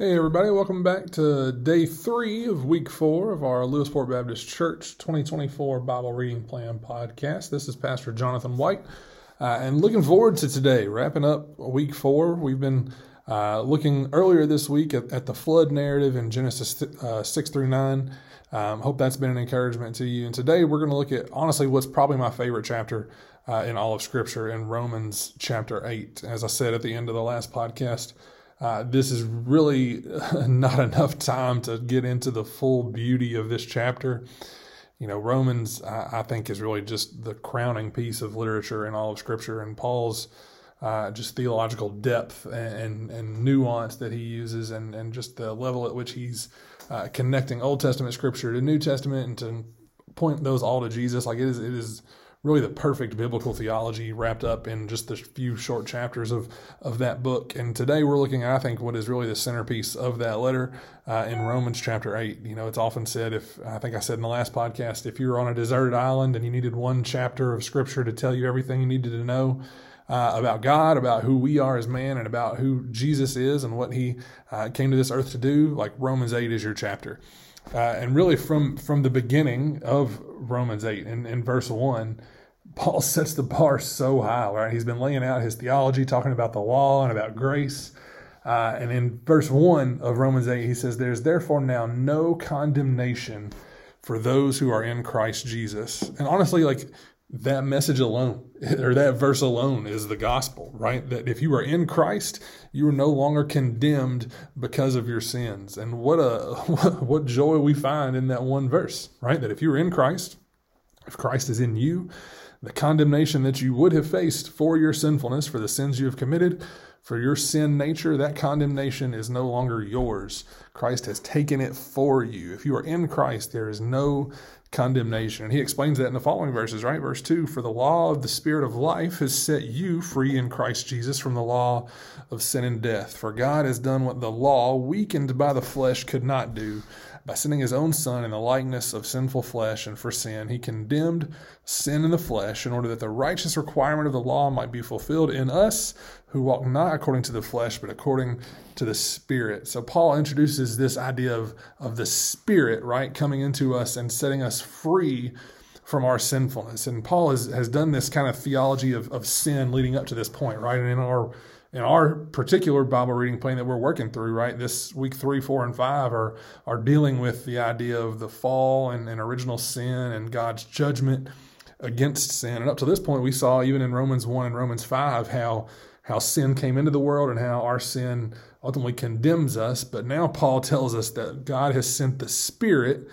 Hey, everybody, welcome back to day three of week four of our Lewisport Baptist Church 2024 Bible Reading Plan podcast. This is Pastor Jonathan White, uh, and looking forward to today, wrapping up week four. We've been uh, looking earlier this week at, at, the flood narrative in Genesis uh, 6 through 9. Um, hope that's been an encouragement to you. And today we're going to look at, honestly, what's probably my favorite chapter uh, in all of Scripture in Romans chapter 8. As I said at the end of the last podcast, uh, this is really not enough time to get into the full beauty of this chapter. You know, Romans, I, I think, is really just the crowning piece of literature in all of Scripture, and Paul's uh, just theological depth and, and nuance that he uses, and, and just the level at which he's uh, connecting Old Testament Scripture to New Testament and to point those all to Jesus. Like it is, it is really the perfect biblical theology wrapped up in just the few short chapters of, of that book. And today we're looking at, I think, what is really the centerpiece of that letter uh, in Romans chapter 8. You know, it's often said, if I think I said in the last podcast, if you were on a deserted island and you needed one chapter of scripture to tell you everything you needed to know, uh, about God, about who we are as man, and about who Jesus is and what He uh, came to this earth to do. Like Romans eight is your chapter, uh, and really from from the beginning of Romans eight in, in verse one, Paul sets the bar so high, right? He's been laying out his theology, talking about the law and about grace. Uh, and in verse 1 of Romans 8, he says, There's therefore now no condemnation for those who are in Christ Jesus. And honestly, like that message alone, or that verse alone, is the gospel, right? That if you are in Christ, you are no longer condemned because of your sins. And what a what joy we find in that one verse, right? That if you are in Christ, if Christ is in you, the condemnation that you would have faced for your sinfulness, for the sins you have committed, for your sin nature, that condemnation is no longer yours. Christ has taken it for you. If you are in Christ, there is no condemnation. And he explains that in the following verses, right? Verse 2 For the law of the Spirit of life has set you free in Christ Jesus from the law of sin and death. For God has done what the law, weakened by the flesh, could not do by sending his own Son in the likeness of sinful flesh, and for sin, he condemned sin in the flesh in order that the righteous requirement of the law might be fulfilled in us who walk not according to the flesh, but according to the Spirit. So Paul introduces this idea of, of the Spirit, right, coming into us and setting us free from our sinfulness. And Paul has, has done this kind of theology of, of sin leading up to this point, right? And in our in our particular Bible reading plan that we're working through, right, this week three, four, and five are are dealing with the idea of the fall and, and original sin and God's judgment against sin. And up to this point, we saw even in Romans one and Romans five how how sin came into the world and how our sin ultimately condemns us. But now Paul tells us that God has sent the Spirit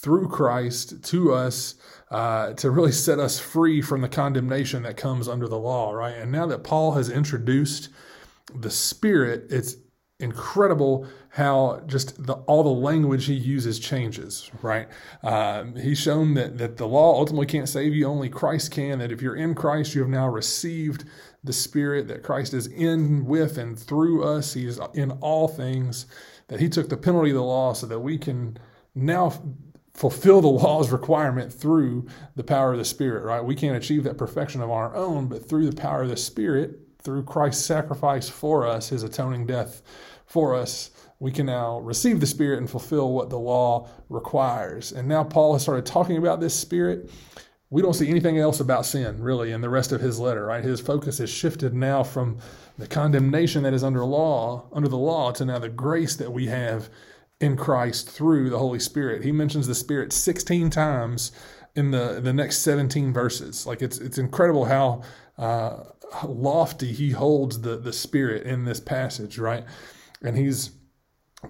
through Christ to us uh, to really set us free from the condemnation that comes under the law, right? And now that Paul has introduced the Spirit, it's incredible how just the, all the language he uses changes, right? Um, he's shown that, that the law ultimately can't save you, only Christ can, that if you're in Christ, you have now received the Spirit, that Christ is in with and through us. He is in all things, that he took the penalty of the law so that we can now fulfill the law's requirement through the power of the Spirit, right? We can't achieve that perfection of our own, but through the power of the Spirit, through Christ's sacrifice for us, his atoning death for us, we can now receive the Spirit and fulfill what the law requires. And now Paul has started talking about this Spirit. We don't see anything else about sin, really, in the rest of his letter, right? His focus has shifted now from the condemnation that is under law, under the law, to now the grace that we have in Christ through the Holy Spirit. He mentions the Spirit 16 times in the the next 17 verses. Like it's it's incredible how uh, lofty he holds the the Spirit in this passage, right? And he's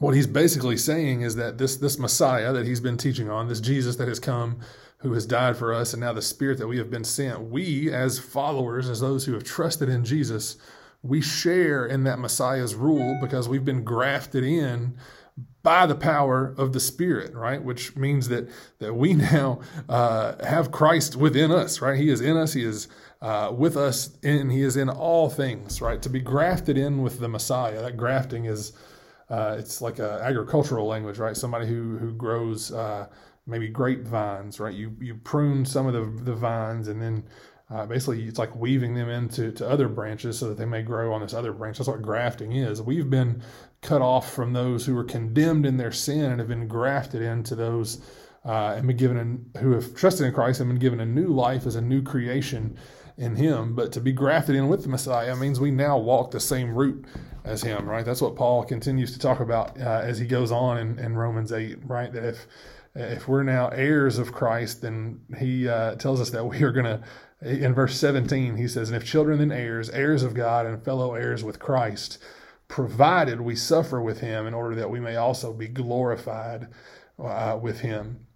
what he's basically saying is that this this Messiah that he's been teaching on, this Jesus that has come, who has died for us, and now the Spirit that we have been sent, we as followers, as those who have trusted in Jesus, we share in that Messiah's rule because we've been grafted in by the power of the Spirit, right? Which means that that we now uh, have Christ within us, right? He is in us. He is uh, with us, and He is in all things, right? To be grafted in with the Messiah. That grafting is uh, it's like a agricultural language, right? Somebody who who grows uh, maybe grapevines, right? You you prune some of the the vines, and then uh, basically, it's like weaving them into to other branches so that they may grow on this other branch. That's what grafting is. We've been cut off from those who were condemned in their sin and have been grafted into those uh, and been given a, who have trusted in Christ and been given a new life as a new creation in Him. But to be grafted in with the Messiah means we now walk the same route as Him, right? That's what Paul continues to talk about uh, as he goes on in, in Romans 8, right? That if if we're now heirs of Christ, then he uh, tells us that we are going to, in verse 17, he says, And if children, then heirs, heirs of God, and fellow heirs with Christ, provided we suffer with him in order that we may also be glorified uh, with him.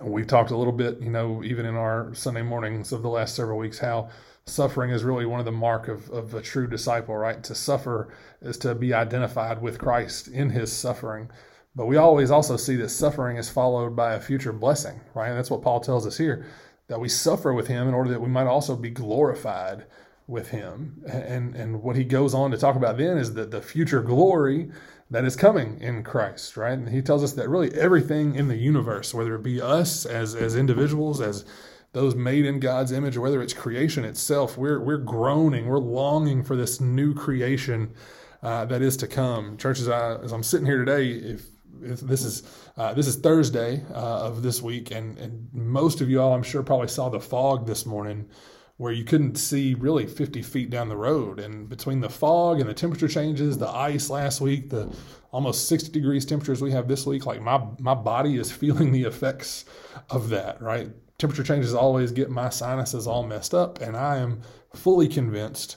We've talked a little bit, you know, even in our Sunday mornings of the last several weeks, how suffering is really one of the mark of, of a true disciple, right? To suffer is to be identified with Christ in his suffering. But we always also see that suffering is followed by a future blessing, right? And that's what Paul tells us here that we suffer with him in order that we might also be glorified with him. And, and what he goes on to talk about then is that the future glory that is coming in Christ, right? And he tells us that really everything in the universe, whether it be us as, as individuals, as those made in God's image, whether it's creation itself, we're, we're groaning, we're longing for this new creation uh, that is to come. Churches, I, as I'm sitting here today, if, if this is uh, this is Thursday uh, of this week, and, and most of you all, I'm sure, probably saw the fog this morning where you couldn't see really 50 feet down the road. And between the fog and the temperature changes, the ice last week, the almost 60 degrees temperatures we have this week, like my, my body is feeling the effects of that, right? Temperature changes always get my sinuses all messed up. And I am fully convinced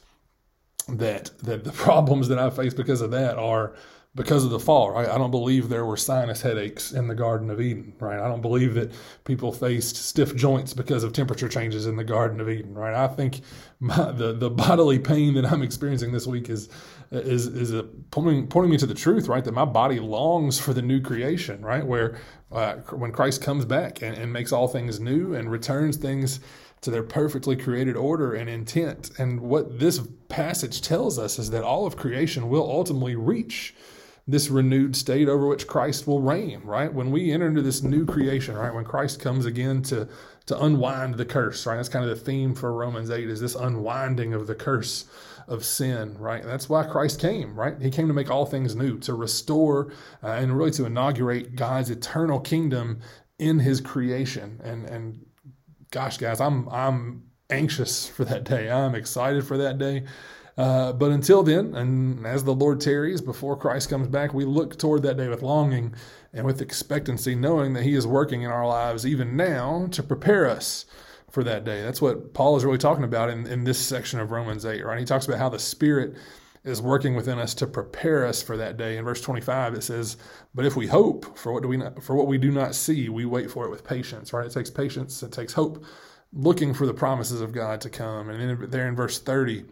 that, that the problems that I face because of that are because of the fall, right? I don't believe there were sinus headaches in the Garden of Eden, right? I don't believe that people faced stiff joints because of temperature changes in the Garden of Eden, right? I think my, the the bodily pain that I'm experiencing this week is is is a, pointing pointing me to the truth, right? That my body longs for the new creation, right? Where uh, when Christ comes back and, and makes all things new and returns things to their perfectly created order and intent. And what this passage tells us is that all of creation will ultimately reach this renewed state over which Christ will reign, right? When we enter into this new creation, right? When Christ comes again to to unwind the curse, right? That's kind of the theme for Romans 8 is this unwinding of the curse of sin, right? that's why Christ came, right? He came to make all things new, to restore uh, and really to inaugurate God's eternal kingdom in his creation. And and gosh, guys, I'm I'm anxious for that day. I'm excited for that day. Uh, but until then, and as the Lord tarries before Christ comes back, we look toward that day with longing and with expectancy, knowing that He is working in our lives even now to prepare us for that day. That's what Paul is really talking about in, in this section of Romans 8, right? He talks about how the Spirit is working within us to prepare us for that day. In verse 25, it says, "But if we hope for what do we not, for what we do not see, we wait for it with patience." Right? It takes patience. It takes hope, looking for the promises of God to come. And then there in verse 30,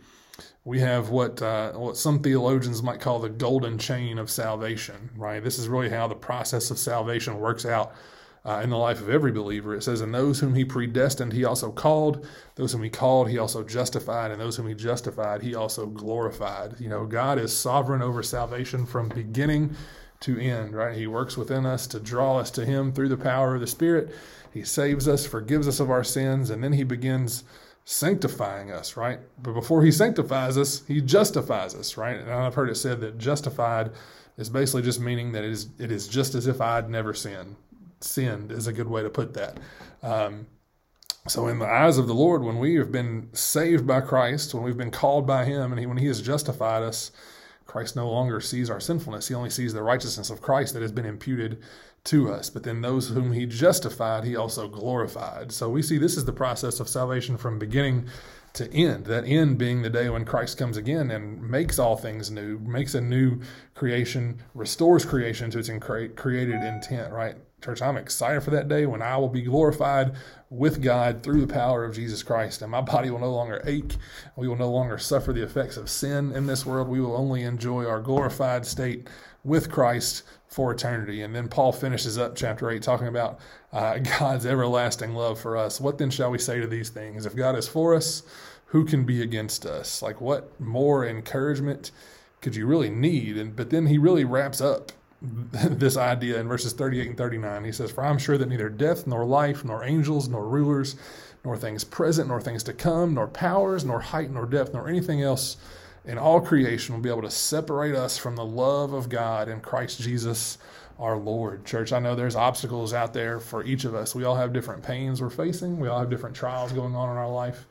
we have what uh, what some theologians might call the golden chain of salvation. Right, this is really how the process of salvation works out uh, in the life of every believer. It says, "And those whom He predestined, He also called; those whom He called, He also justified; and those whom He justified, He also glorified." You know, God is sovereign over salvation from beginning to end. Right, He works within us to draw us to Him through the power of the Spirit. He saves us, forgives us of our sins, and then He begins sanctifying us, right? But before he sanctifies us, he justifies us, right? And I've heard it said that justified is basically just meaning that it is it is just as if I'd never sinned. Sinned is a good way to put that. Um, so, in the eyes of the Lord, when we have been saved by Christ, when we've been called by Him, and he, when He has justified us, Christ no longer sees our sinfulness. He only sees the righteousness of Christ that has been imputed to us. But then those whom he justified, he also glorified. So we see this is the process of salvation from beginning to end. That end being the day when Christ comes again and makes all things new, makes a new creation, restores creation to its created intent, right? Church, I'm excited for that day when I will be glorified with God through the power of Jesus Christ. And my body will no longer ache. We will no longer suffer the effects of sin in this world. We will only enjoy our glorified state with Christ for eternity. And then Paul finishes up chapter 8 talking about uh, God's everlasting love for us. What then shall we say to these things? If God is for us, who can be against us? Like, what more encouragement could you really need? And but then he really wraps up this idea in verses 38 and 39. He says, For I'm sure that neither death, nor life, nor angels, nor rulers, nor things present, nor things to come, nor powers, nor height, nor depth, nor anything else in all creation will be able to separate us from the love of God in Christ Jesus our Lord. Church, I know there's obstacles out there for each of us. We all have different pains we're facing, we all have different trials going on in our life.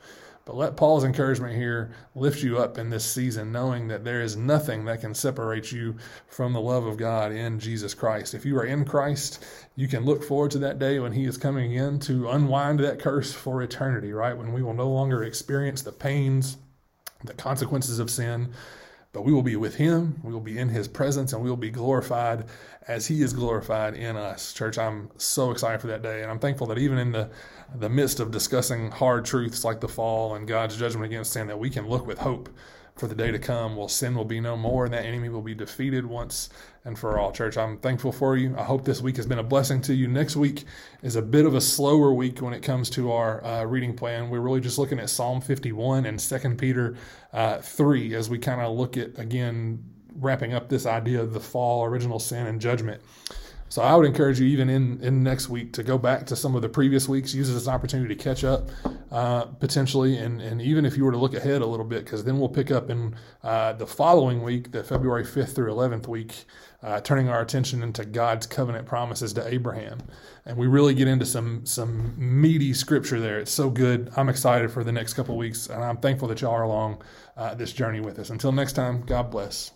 But let Paul's encouragement here lift you up in this season, knowing that there is nothing that can separate you from the love of God in Jesus Christ. If you are in Christ, you can look forward to that day when He is coming in to unwind that curse for eternity, right? When we will no longer experience the pains, the consequences of sin, but we will be with him. We will be in his presence and we will be glorified as he is glorified in us. Church, I'm so excited for that day. And I'm thankful that even in the, the midst of discussing hard truths like the fall and God's judgment against sin, that we can look with hope for the day to come. Well, sin will be no more, and that enemy will be defeated once and for all. Church, I'm thankful for you. I hope this week has been a blessing to you. Next week is a bit of a slower week when it comes to our uh, reading plan. We're really just looking at Psalm 51 and 2 Peter uh, 3 as we kind of look at, again, wrapping up this idea of the fall, original sin, and judgment. So I would encourage you, even in, in next week, to go back to some of the previous weeks, use it as an opportunity to catch up uh, potentially, and, and even if you were to look ahead a little bit, because then we'll pick up in uh, the following week, the February 5th through 11th week, uh, turning our attention into God's covenant promises to Abraham. And we really get into some some meaty scripture there. It's so good. I'm excited for the next couple weeks, and I'm thankful that y'all are along uh, this journey with us. Until next time, God bless.